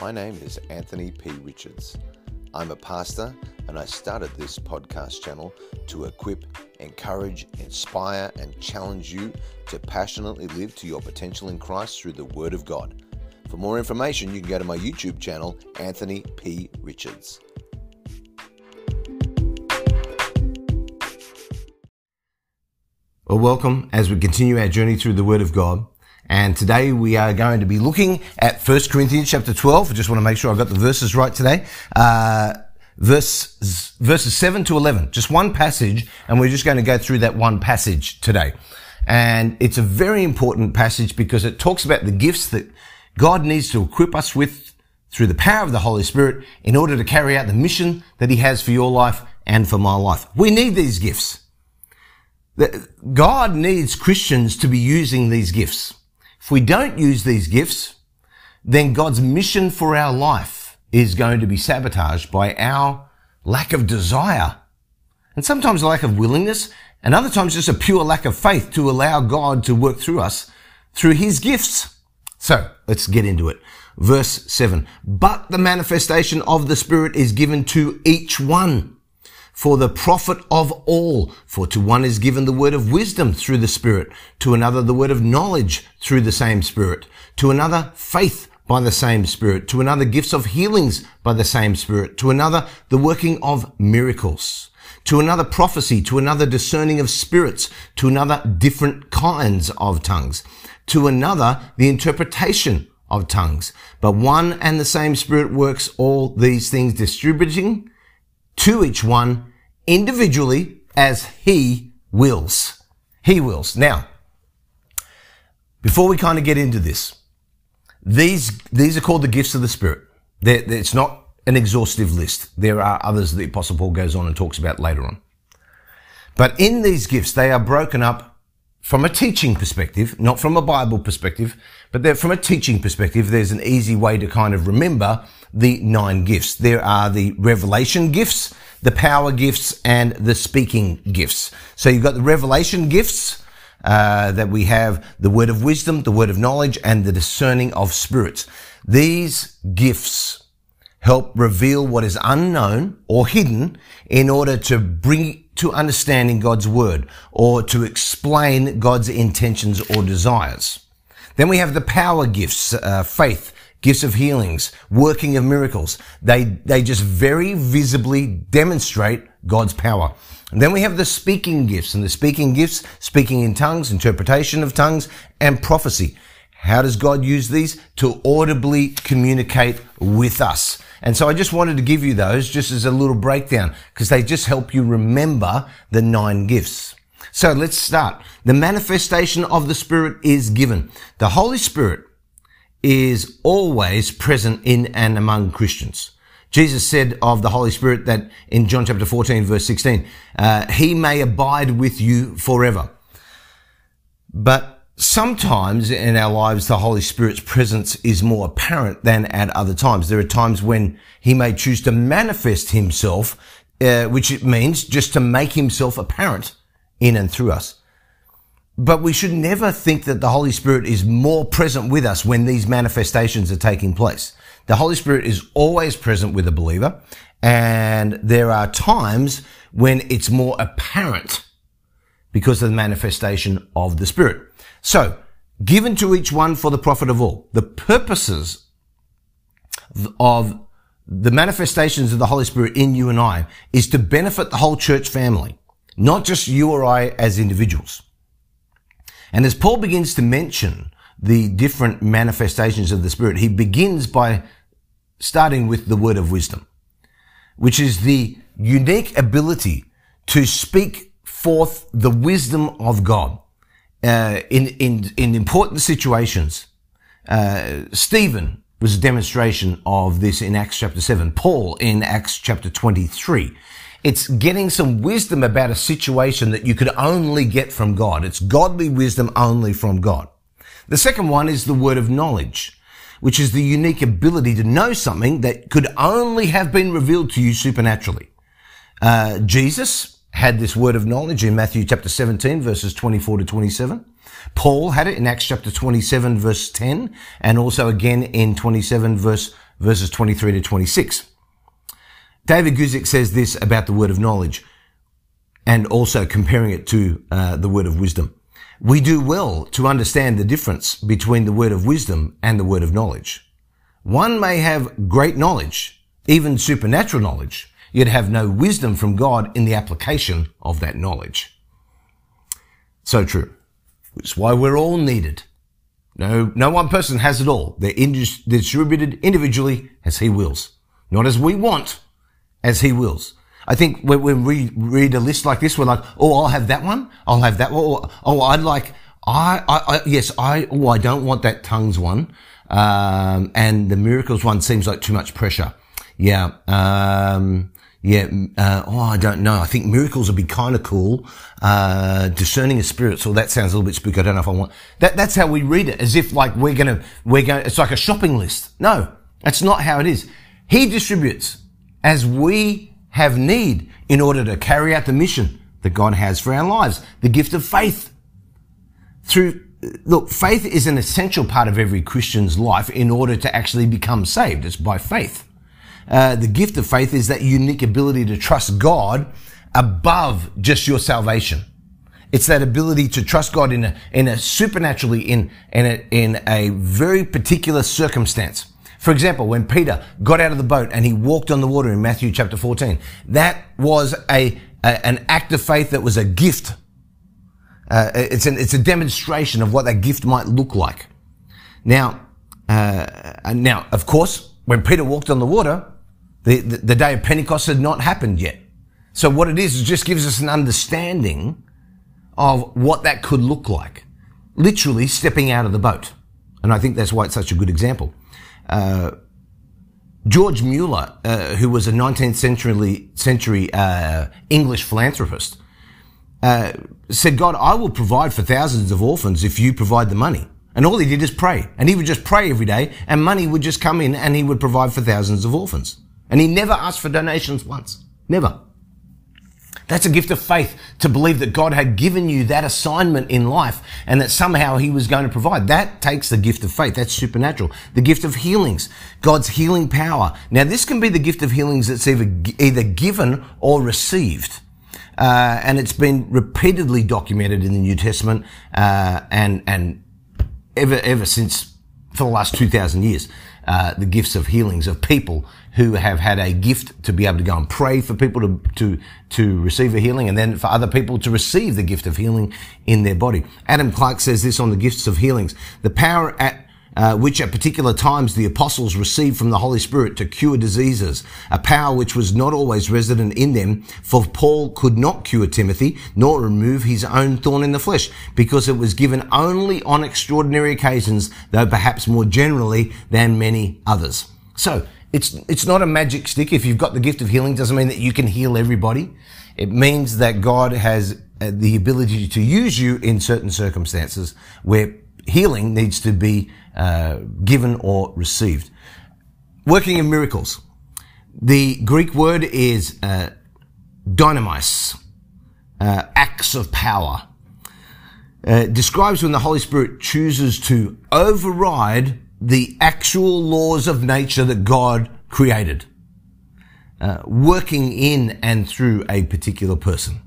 My name is Anthony P. Richards. I'm a pastor and I started this podcast channel to equip, encourage, inspire, and challenge you to passionately live to your potential in Christ through the Word of God. For more information, you can go to my YouTube channel, Anthony P. Richards. Well, welcome as we continue our journey through the Word of God. And today we are going to be looking at 1 Corinthians chapter 12. I just want to make sure I got the verses right today. Uh, verse, verses 7 to 11. Just one passage, and we're just going to go through that one passage today. And it's a very important passage because it talks about the gifts that God needs to equip us with through the power of the Holy Spirit in order to carry out the mission that He has for your life and for my life. We need these gifts. God needs Christians to be using these gifts. If we don't use these gifts, then God's mission for our life is going to be sabotaged by our lack of desire and sometimes a lack of willingness and other times just a pure lack of faith to allow God to work through us through his gifts. So let's get into it. Verse seven. But the manifestation of the Spirit is given to each one for the profit of all. For to one is given the word of wisdom through the Spirit, to another the word of knowledge through the same Spirit, to another faith by the same Spirit, to another gifts of healings by the same Spirit, to another the working of miracles, to another prophecy, to another discerning of spirits, to another different kinds of tongues, to another the interpretation of tongues. But one and the same Spirit works all these things, distributing to each one individually as he wills. He wills. Now, before we kind of get into this, these, these are called the gifts of the Spirit. They're, they're, it's not an exhaustive list. There are others that the Apostle Paul goes on and talks about later on. But in these gifts, they are broken up from a teaching perspective, not from a Bible perspective, but from a teaching perspective, there's an easy way to kind of remember the nine gifts. There are the revelation gifts, the power gifts, and the speaking gifts. So you've got the revelation gifts, uh, that we have the word of wisdom, the word of knowledge, and the discerning of spirits. These gifts help reveal what is unknown or hidden in order to bring to understanding God's word or to explain God's intentions or desires. Then we have the power gifts, uh, faith, gifts of healings, working of miracles. They, they just very visibly demonstrate God's power. And then we have the speaking gifts and the speaking gifts, speaking in tongues, interpretation of tongues and prophecy. How does God use these? To audibly communicate with us. And so I just wanted to give you those just as a little breakdown because they just help you remember the nine gifts. So let's start. The manifestation of the Spirit is given. The Holy Spirit is always present in and among Christians. Jesus said of the Holy Spirit that in John chapter 14 verse 16, uh, he may abide with you forever. But sometimes in our lives, the Holy Spirit's presence is more apparent than at other times. There are times when he may choose to manifest himself, uh, which it means just to make himself apparent in and through us. But we should never think that the Holy Spirit is more present with us when these manifestations are taking place. The Holy Spirit is always present with a believer, and there are times when it's more apparent because of the manifestation of the Spirit. So, given to each one for the profit of all. The purposes of the manifestations of the Holy Spirit in you and I is to benefit the whole church family, not just you or I as individuals. And as Paul begins to mention the different manifestations of the Spirit, he begins by starting with the word of wisdom, which is the unique ability to speak forth the wisdom of God uh, in, in, in important situations. Uh, Stephen was a demonstration of this in Acts chapter 7. Paul in Acts chapter 23. It's getting some wisdom about a situation that you could only get from God. It's godly wisdom only from God. The second one is the word of knowledge, which is the unique ability to know something that could only have been revealed to you supernaturally. Uh, Jesus had this word of knowledge in Matthew chapter 17 verses 24 to 27. Paul had it in Acts chapter 27 verse 10 and also again in 27 verse verses 23 to 26. David Guzik says this about the word of knowledge and also comparing it to uh, the word of wisdom. We do well to understand the difference between the word of wisdom and the word of knowledge. One may have great knowledge, even supernatural knowledge, yet have no wisdom from God in the application of that knowledge. So true. It's why we're all needed. No, no one person has it all. They're distributed individually as he wills. Not as we want, as he wills. I think when, we read a list like this, we're like, oh, I'll have that one. I'll have that one. Oh, I'd like, I, I, I yes, I, oh, I don't want that tongues one. Um, and the miracles one seems like too much pressure. Yeah. Um, yeah. Uh, oh, I don't know. I think miracles would be kind of cool. Uh, discerning of spirits. Well, that sounds a little bit spooky. I don't know if I want that. That's how we read it, as if like we're gonna, we're going. It's like a shopping list. No, that's not how it is. He distributes as we have need in order to carry out the mission that God has for our lives. The gift of faith. Through, look, faith is an essential part of every Christian's life in order to actually become saved. It's by faith. Uh, the gift of faith is that unique ability to trust God above just your salvation. It's that ability to trust God in a, in a supernaturally in, in a, in a very particular circumstance. For example, when Peter got out of the boat and he walked on the water in Matthew chapter 14, that was a, a an act of faith that was a gift. Uh, it's an, it's a demonstration of what that gift might look like. Now, uh, now, of course, when Peter walked on the water, the, the, the day of Pentecost had not happened yet. So what it is, it just gives us an understanding of what that could look like. Literally stepping out of the boat. And I think that's why it's such a good example. Uh, George Mueller, uh, who was a 19th century, century uh, English philanthropist, uh, said, God, I will provide for thousands of orphans if you provide the money. And all he did is pray. And he would just pray every day, and money would just come in, and he would provide for thousands of orphans. And he never asked for donations once. Never. That's a gift of faith to believe that God had given you that assignment in life and that somehow he was going to provide. That takes the gift of faith. That's supernatural. The gift of healings. God's healing power. Now this can be the gift of healings that's either, either given or received. Uh, and it's been repeatedly documented in the New Testament, uh, and, and ever, ever since for the last 2,000 years. Uh, the gifts of healings of people who have had a gift to be able to go and pray for people to, to, to receive a healing and then for other people to receive the gift of healing in their body. Adam Clarke says this on the gifts of healings. The power at uh, which at particular times the apostles received from the Holy Spirit to cure diseases, a power which was not always resident in them, for Paul could not cure Timothy, nor remove his own thorn in the flesh, because it was given only on extraordinary occasions, though perhaps more generally than many others. So, it's, it's not a magic stick. If you've got the gift of healing, doesn't mean that you can heal everybody. It means that God has uh, the ability to use you in certain circumstances where healing needs to be uh, given or received. Working in miracles. The Greek word is uh, dynamis, uh, acts of power. Uh, describes when the Holy Spirit chooses to override the actual laws of nature that God created, uh, working in and through a particular person.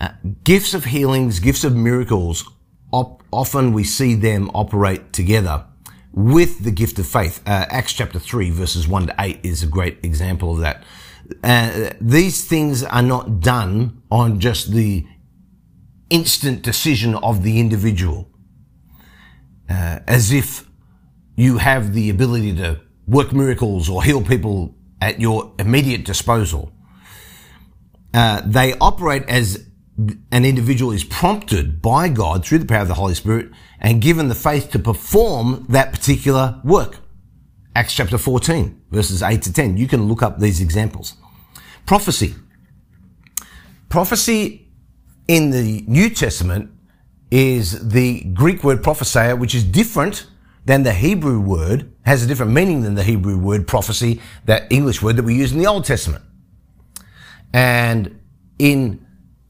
Uh, gifts of healings, gifts of miracles, op- often we see them operate together with the gift of faith. Uh, Acts chapter 3 verses 1 to 8 is a great example of that. Uh, these things are not done on just the instant decision of the individual uh, as if you have the ability to work miracles or heal people at your immediate disposal. Uh, they operate as an individual is prompted by God through the power of the Holy Spirit and given the faith to perform that particular work. Acts chapter 14, verses 8 to 10. You can look up these examples. Prophecy. Prophecy in the New Testament is the Greek word prophesia, which is different than the Hebrew word, has a different meaning than the Hebrew word prophecy, that English word that we use in the Old Testament. And in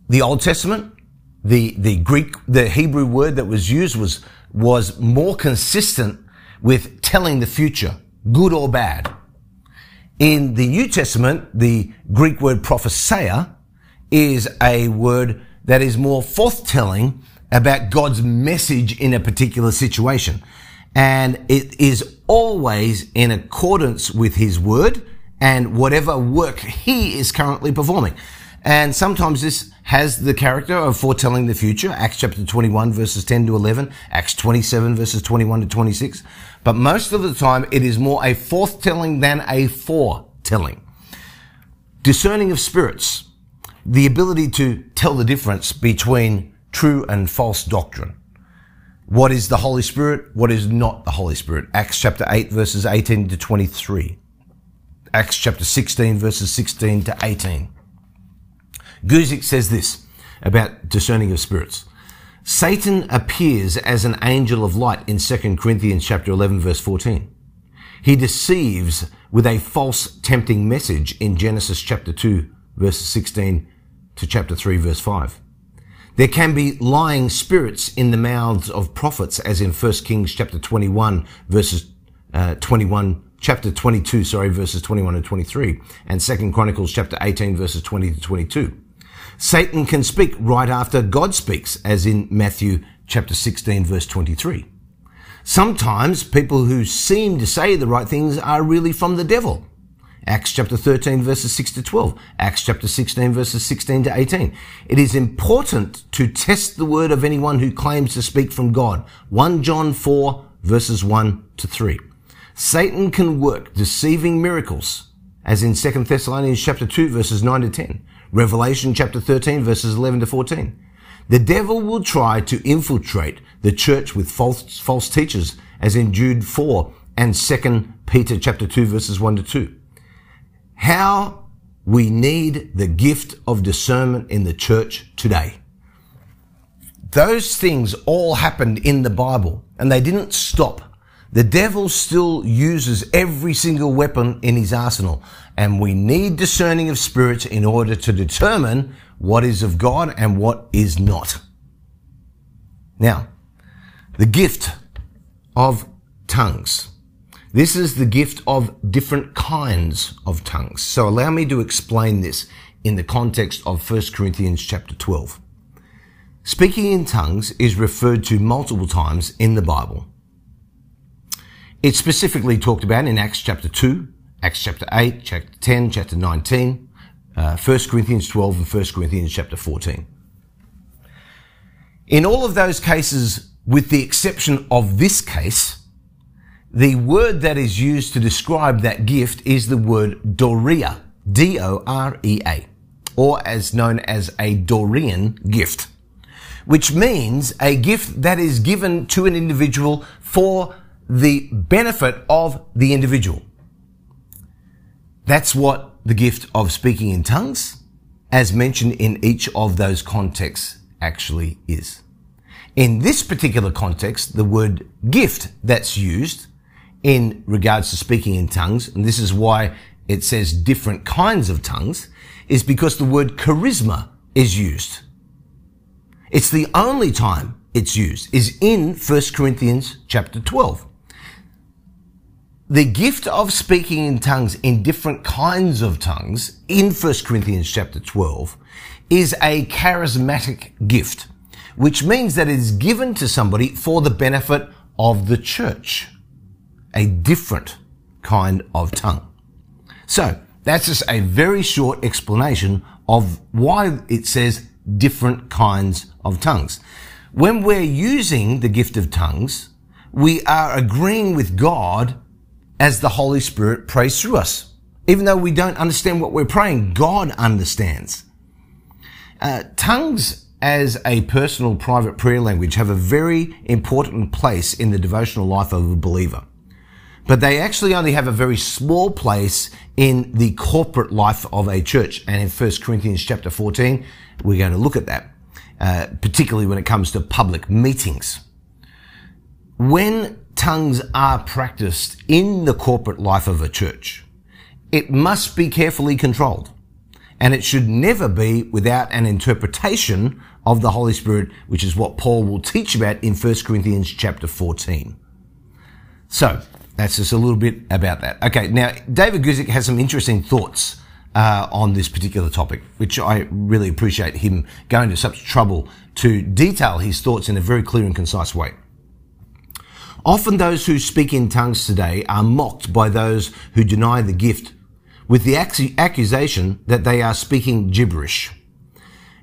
the Old Testament, the, the Greek, the Hebrew word that was used was, was more consistent with telling the future good or bad. In the New Testament, the Greek word prophesia is a word that is more forthtelling about God's message in a particular situation. And it is always in accordance with his word and whatever work he is currently performing. And sometimes this has the character of foretelling the future. Acts chapter 21 verses 10 to 11, Acts 27 verses 21 to 26. But most of the time it is more a forthtelling than a foretelling. Discerning of spirits. The ability to tell the difference between true and false doctrine. What is the Holy Spirit? What is not the Holy Spirit? Acts chapter 8 verses 18 to 23. Acts chapter 16 verses 16 to 18. Guzik says this about discerning of spirits. Satan appears as an angel of light in 2 Corinthians chapter 11 verse 14. He deceives with a false tempting message in Genesis chapter 2 verses 16 to chapter 3 verse 5. There can be lying spirits in the mouths of prophets as in 1 Kings chapter 21 verses uh, 21 chapter 22 sorry verses 21 and 23 and 2 Chronicles chapter 18 verses 20 to 22. Satan can speak right after God speaks, as in Matthew chapter 16 verse 23. Sometimes people who seem to say the right things are really from the devil. Acts chapter 13 verses 6 to 12. Acts chapter 16 verses 16 to 18. It is important to test the word of anyone who claims to speak from God. 1 John 4 verses 1 to 3. Satan can work deceiving miracles, as in 2 Thessalonians chapter 2 verses 9 to 10. Revelation chapter 13 verses 11 to 14. The devil will try to infiltrate the church with false, false teachers, as in Jude 4 and 2 Peter chapter 2 verses 1 to 2. How we need the gift of discernment in the church today. Those things all happened in the Bible and they didn't stop the devil still uses every single weapon in his arsenal, and we need discerning of spirits in order to determine what is of God and what is not. Now, the gift of tongues. This is the gift of different kinds of tongues. So allow me to explain this in the context of 1 Corinthians chapter 12. Speaking in tongues is referred to multiple times in the Bible. It's specifically talked about in Acts chapter 2, Acts chapter 8, chapter 10, chapter 19, uh, 1 Corinthians 12 and 1 Corinthians chapter 14. In all of those cases, with the exception of this case, the word that is used to describe that gift is the word Dorea, D-O-R-E-A, or as known as a Dorean gift, which means a gift that is given to an individual for the benefit of the individual. That's what the gift of speaking in tongues, as mentioned in each of those contexts, actually is. In this particular context, the word gift that's used in regards to speaking in tongues, and this is why it says different kinds of tongues, is because the word charisma is used. It's the only time it's used is in 1 Corinthians chapter 12 the gift of speaking in tongues in different kinds of tongues in 1 Corinthians chapter 12 is a charismatic gift, which means that it is given to somebody for the benefit of the church. A different kind of tongue. So that's just a very short explanation of why it says different kinds of tongues. When we're using the gift of tongues, we are agreeing with God as the Holy Spirit prays through us. Even though we don't understand what we're praying, God understands. Uh, tongues as a personal private prayer language have a very important place in the devotional life of a believer. But they actually only have a very small place in the corporate life of a church. And in 1 Corinthians chapter 14, we're going to look at that, uh, particularly when it comes to public meetings. When tongues are practiced in the corporate life of a church, it must be carefully controlled. And it should never be without an interpretation of the Holy Spirit, which is what Paul will teach about in 1 Corinthians chapter 14. So, that's just a little bit about that. Okay, now David Guzik has some interesting thoughts uh, on this particular topic, which I really appreciate him going to such trouble to detail his thoughts in a very clear and concise way. Often those who speak in tongues today are mocked by those who deny the gift with the accusation that they are speaking gibberish.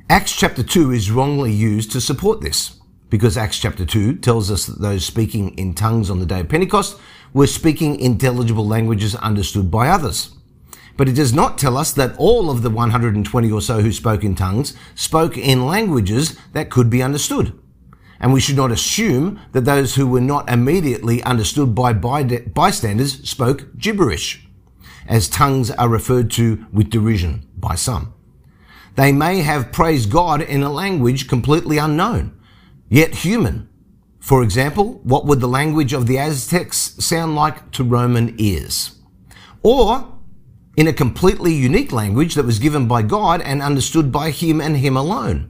Acts chapter 2 is wrongly used to support this because Acts chapter 2 tells us that those speaking in tongues on the day of Pentecost were speaking intelligible languages understood by others. But it does not tell us that all of the 120 or so who spoke in tongues spoke in languages that could be understood. And we should not assume that those who were not immediately understood by bystanders spoke gibberish, as tongues are referred to with derision by some. They may have praised God in a language completely unknown, yet human. For example, what would the language of the Aztecs sound like to Roman ears? Or in a completely unique language that was given by God and understood by Him and Him alone.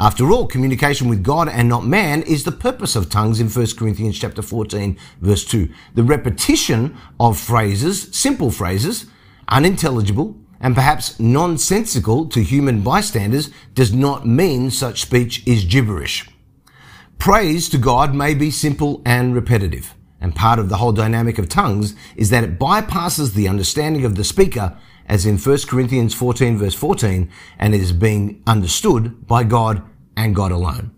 After all, communication with God and not man is the purpose of tongues in 1 Corinthians chapter 14 verse 2. The repetition of phrases, simple phrases, unintelligible, and perhaps nonsensical to human bystanders does not mean such speech is gibberish. Praise to God may be simple and repetitive. And part of the whole dynamic of tongues is that it bypasses the understanding of the speaker as in 1 Corinthians 14 verse 14 and is being understood by God and God alone.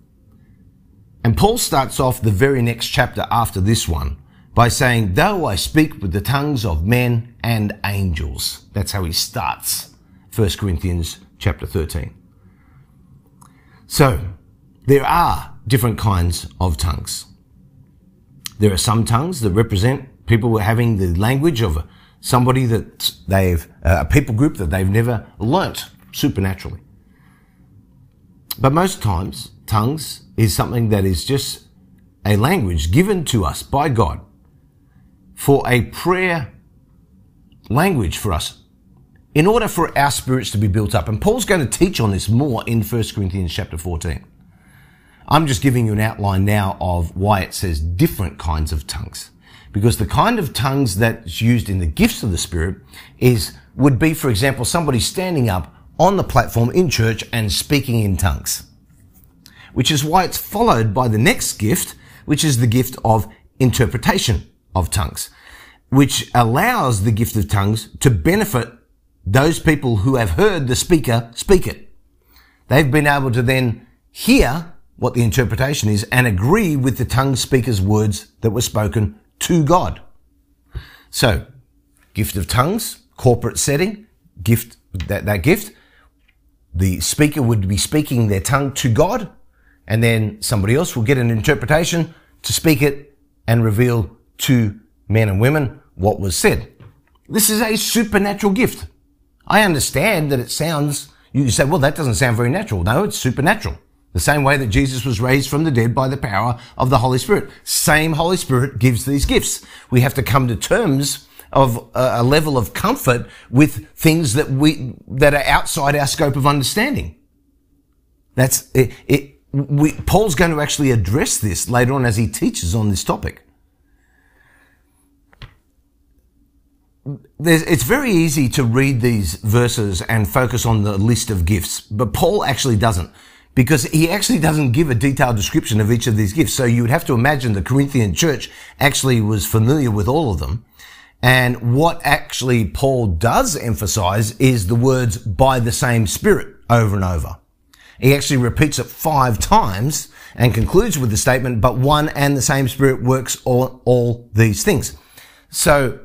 And Paul starts off the very next chapter after this one by saying, though I speak with the tongues of men and angels. That's how he starts 1 Corinthians chapter 13. So, there are different kinds of tongues. There are some tongues that represent people having the language of somebody that they've, uh, a people group that they've never learnt supernaturally. But most times, tongues is something that is just a language given to us by God for a prayer language for us in order for our spirits to be built up. And Paul's going to teach on this more in 1 Corinthians chapter 14. I'm just giving you an outline now of why it says different kinds of tongues. Because the kind of tongues that's used in the gifts of the Spirit is, would be, for example, somebody standing up on the platform in church and speaking in tongues. Which is why it's followed by the next gift, which is the gift of interpretation of tongues, which allows the gift of tongues to benefit those people who have heard the speaker speak it. They've been able to then hear what the interpretation is and agree with the tongue speaker's words that were spoken to God. So, gift of tongues, corporate setting, gift, that, that gift, the speaker would be speaking their tongue to God, and then somebody else will get an interpretation to speak it and reveal to men and women what was said. This is a supernatural gift. I understand that it sounds, you say, well, that doesn't sound very natural. No, it's supernatural. The same way that Jesus was raised from the dead by the power of the Holy Spirit. Same Holy Spirit gives these gifts. We have to come to terms of a level of comfort with things that we, that are outside our scope of understanding. That's it. it we, Paul's going to actually address this later on as he teaches on this topic. There's, it's very easy to read these verses and focus on the list of gifts, but Paul actually doesn't because he actually doesn't give a detailed description of each of these gifts. So you would have to imagine the Corinthian church actually was familiar with all of them. And what actually Paul does emphasize is the words by the same spirit over and over. He actually repeats it five times and concludes with the statement, but one and the same spirit works all, all these things. So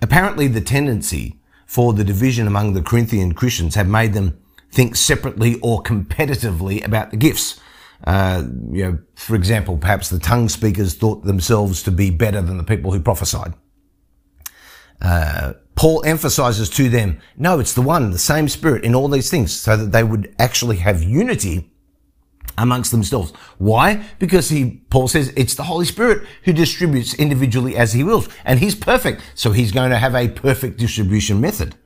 apparently the tendency for the division among the Corinthian Christians had made them think separately or competitively about the gifts. Uh, you know, for example, perhaps the tongue speakers thought themselves to be better than the people who prophesied. Uh, Paul emphasizes to them, no, it's the one, the same spirit in all these things, so that they would actually have unity amongst themselves. Why? Because he, Paul says, it's the Holy Spirit who distributes individually as he wills, and he's perfect, so he's going to have a perfect distribution method.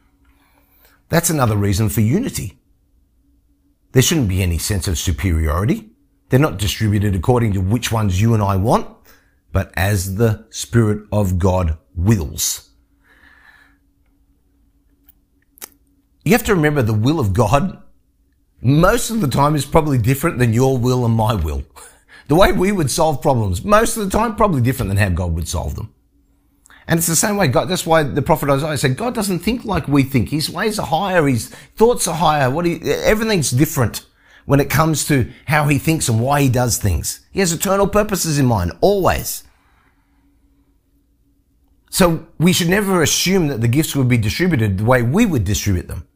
That's another reason for unity. There shouldn't be any sense of superiority. They're not distributed according to which ones you and I want, but as the Spirit of God wills. You have to remember the will of God most of the time is probably different than your will and my will. The way we would solve problems, most of the time, probably different than how God would solve them. And it's the same way God, that's why the prophet Isaiah said, God doesn't think like we think. His ways are higher. His thoughts are higher. What he, everything's different when it comes to how he thinks and why he does things. He has eternal purposes in mind, always. So we should never assume that the gifts would be distributed the way we would distribute them.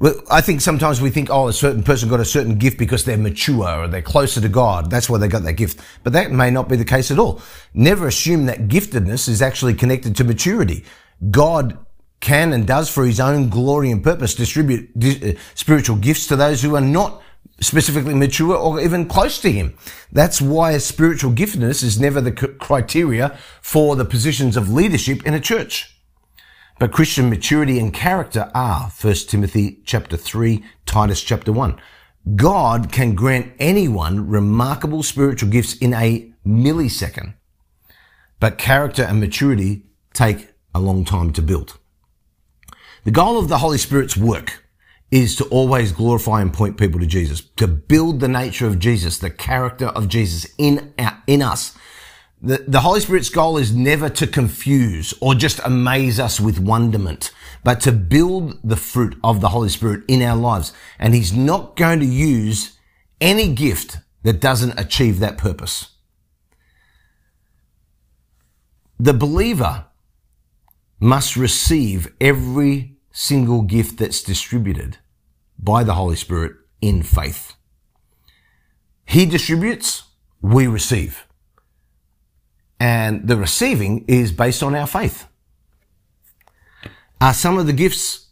Well, I think sometimes we think, oh, a certain person got a certain gift because they're mature or they're closer to God. That's why they got that gift. But that may not be the case at all. Never assume that giftedness is actually connected to maturity. God can and does for his own glory and purpose distribute uh, spiritual gifts to those who are not specifically mature or even close to him. That's why spiritual giftedness is never the criteria for the positions of leadership in a church. But Christian maturity and character are 1 Timothy chapter 3, Titus chapter 1. God can grant anyone remarkable spiritual gifts in a millisecond, but character and maturity take a long time to build. The goal of the Holy Spirit's work is to always glorify and point people to Jesus, to build the nature of Jesus, the character of Jesus in, in us, the, the Holy Spirit's goal is never to confuse or just amaze us with wonderment, but to build the fruit of the Holy Spirit in our lives. And He's not going to use any gift that doesn't achieve that purpose. The believer must receive every single gift that's distributed by the Holy Spirit in faith. He distributes, we receive. And the receiving is based on our faith. Are some of the gifts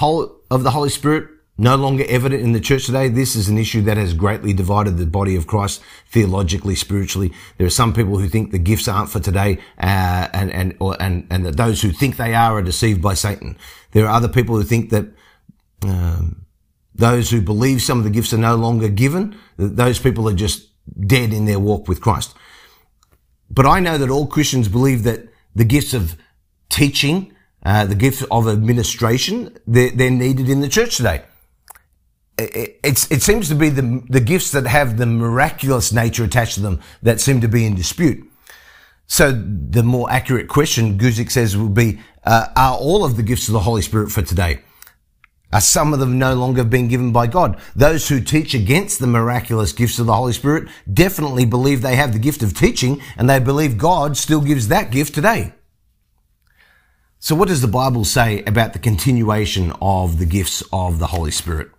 of the Holy Spirit no longer evident in the church today? This is an issue that has greatly divided the body of Christ theologically, spiritually. There are some people who think the gifts aren't for today, uh, and and or, and and that those who think they are are deceived by Satan. There are other people who think that. Um, those who believe some of the gifts are no longer given, those people are just dead in their walk with Christ. But I know that all Christians believe that the gifts of teaching, uh, the gifts of administration, they're, they're, needed in the church today. It, it seems to be the, the gifts that have the miraculous nature attached to them that seem to be in dispute. So the more accurate question, Guzik says, would be, uh, are all of the gifts of the Holy Spirit for today? Are some of them no longer being given by God? Those who teach against the miraculous gifts of the Holy Spirit definitely believe they have the gift of teaching and they believe God still gives that gift today. So what does the Bible say about the continuation of the gifts of the Holy Spirit?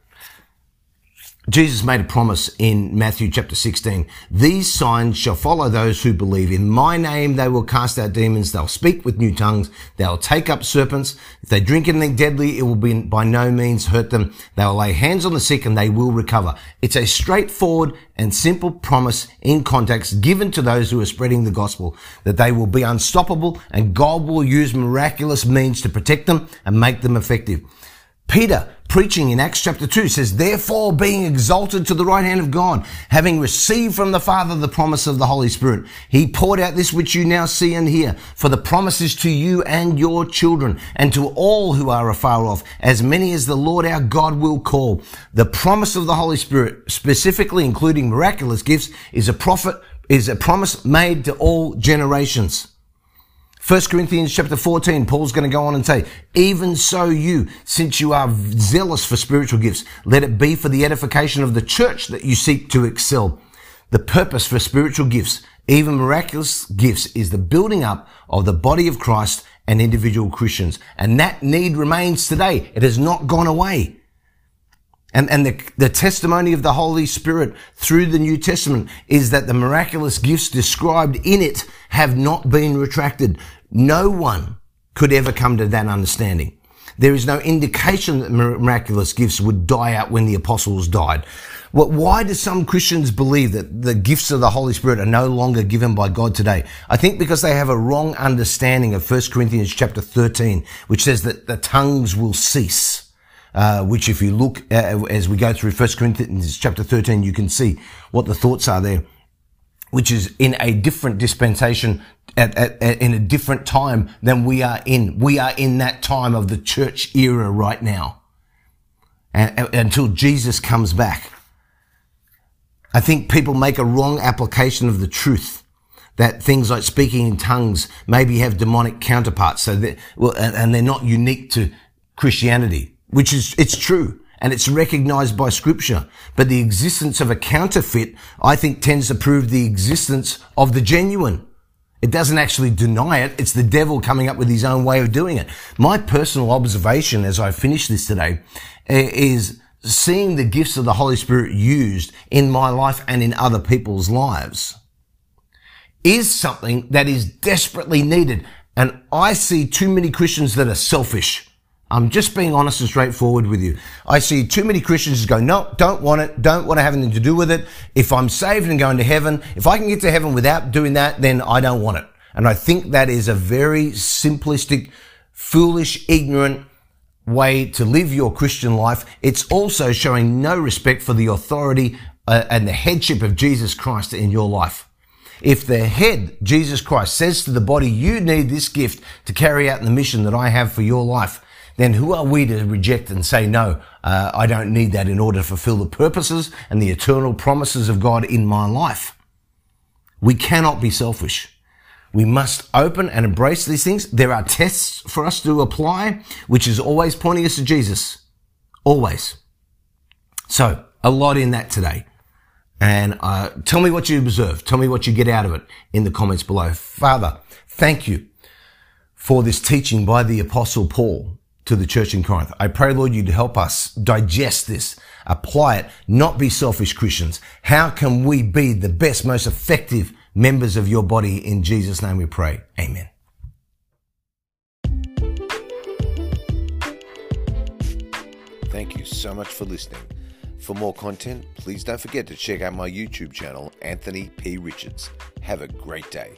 Jesus made a promise in Matthew chapter 16. These signs shall follow those who believe. In my name they will cast out demons. They'll speak with new tongues. They'll take up serpents. If they drink anything deadly, it will be by no means hurt them. They will lay hands on the sick and they will recover. It's a straightforward and simple promise in context given to those who are spreading the gospel that they will be unstoppable and God will use miraculous means to protect them and make them effective. Peter preaching in Acts chapter 2 says, Therefore being exalted to the right hand of God, having received from the Father the promise of the Holy Spirit, he poured out this which you now see and hear, for the promises to you and your children, and to all who are afar off, as many as the Lord our God will call. The promise of the Holy Spirit, specifically including miraculous gifts, is a prophet, is a promise made to all generations. 1 Corinthians chapter 14, Paul's going to go on and say, even so you, since you are zealous for spiritual gifts, let it be for the edification of the church that you seek to excel. The purpose for spiritual gifts, even miraculous gifts, is the building up of the body of Christ and individual Christians. And that need remains today. It has not gone away. And, and the, the testimony of the Holy Spirit through the New Testament is that the miraculous gifts described in it have not been retracted. No one could ever come to that understanding. There is no indication that miraculous gifts would die out when the apostles died. Well, why do some Christians believe that the gifts of the Holy Spirit are no longer given by God today? I think because they have a wrong understanding of 1 Corinthians chapter 13, which says that the tongues will cease. Uh, which if you look uh, as we go through 1 Corinthians chapter 13, you can see what the thoughts are there. Which is in a different dispensation at, at, at, in a different time than we are in. We are in that time of the church era right now. And, until Jesus comes back. I think people make a wrong application of the truth that things like speaking in tongues maybe have demonic counterparts. So well, and they're not unique to Christianity, which is, it's true and it's recognized by scripture. But the existence of a counterfeit, I think tends to prove the existence of the genuine. It doesn't actually deny it. It's the devil coming up with his own way of doing it. My personal observation as I finish this today eh, is seeing the gifts of the Holy Spirit used in my life and in other people's lives is something that is desperately needed. And I see too many Christians that are selfish. I'm just being honest and straightforward with you. I see too many Christians go, no, don't want it, don't want to have anything to do with it. If I'm saved and going to heaven, if I can get to heaven without doing that, then I don't want it. And I think that is a very simplistic, foolish, ignorant way to live your Christian life. It's also showing no respect for the authority uh, and the headship of Jesus Christ in your life. If the head, Jesus Christ, says to the body, you need this gift to carry out the mission that I have for your life, then who are we to reject and say, no, uh, I don't need that in order to fulfill the purposes and the eternal promises of God in my life? We cannot be selfish. We must open and embrace these things. There are tests for us to apply, which is always pointing us to Jesus. Always. So, a lot in that today. And uh, tell me what you observe. Tell me what you get out of it in the comments below. Father, thank you for this teaching by the Apostle Paul to the church in Corinth. I pray, Lord, you to help us digest this, apply it, not be selfish Christians. How can we be the best, most effective members of your body? In Jesus' name we pray. Amen. Thank you so much for listening. For more content, please don't forget to check out my YouTube channel, Anthony P. Richards. Have a great day.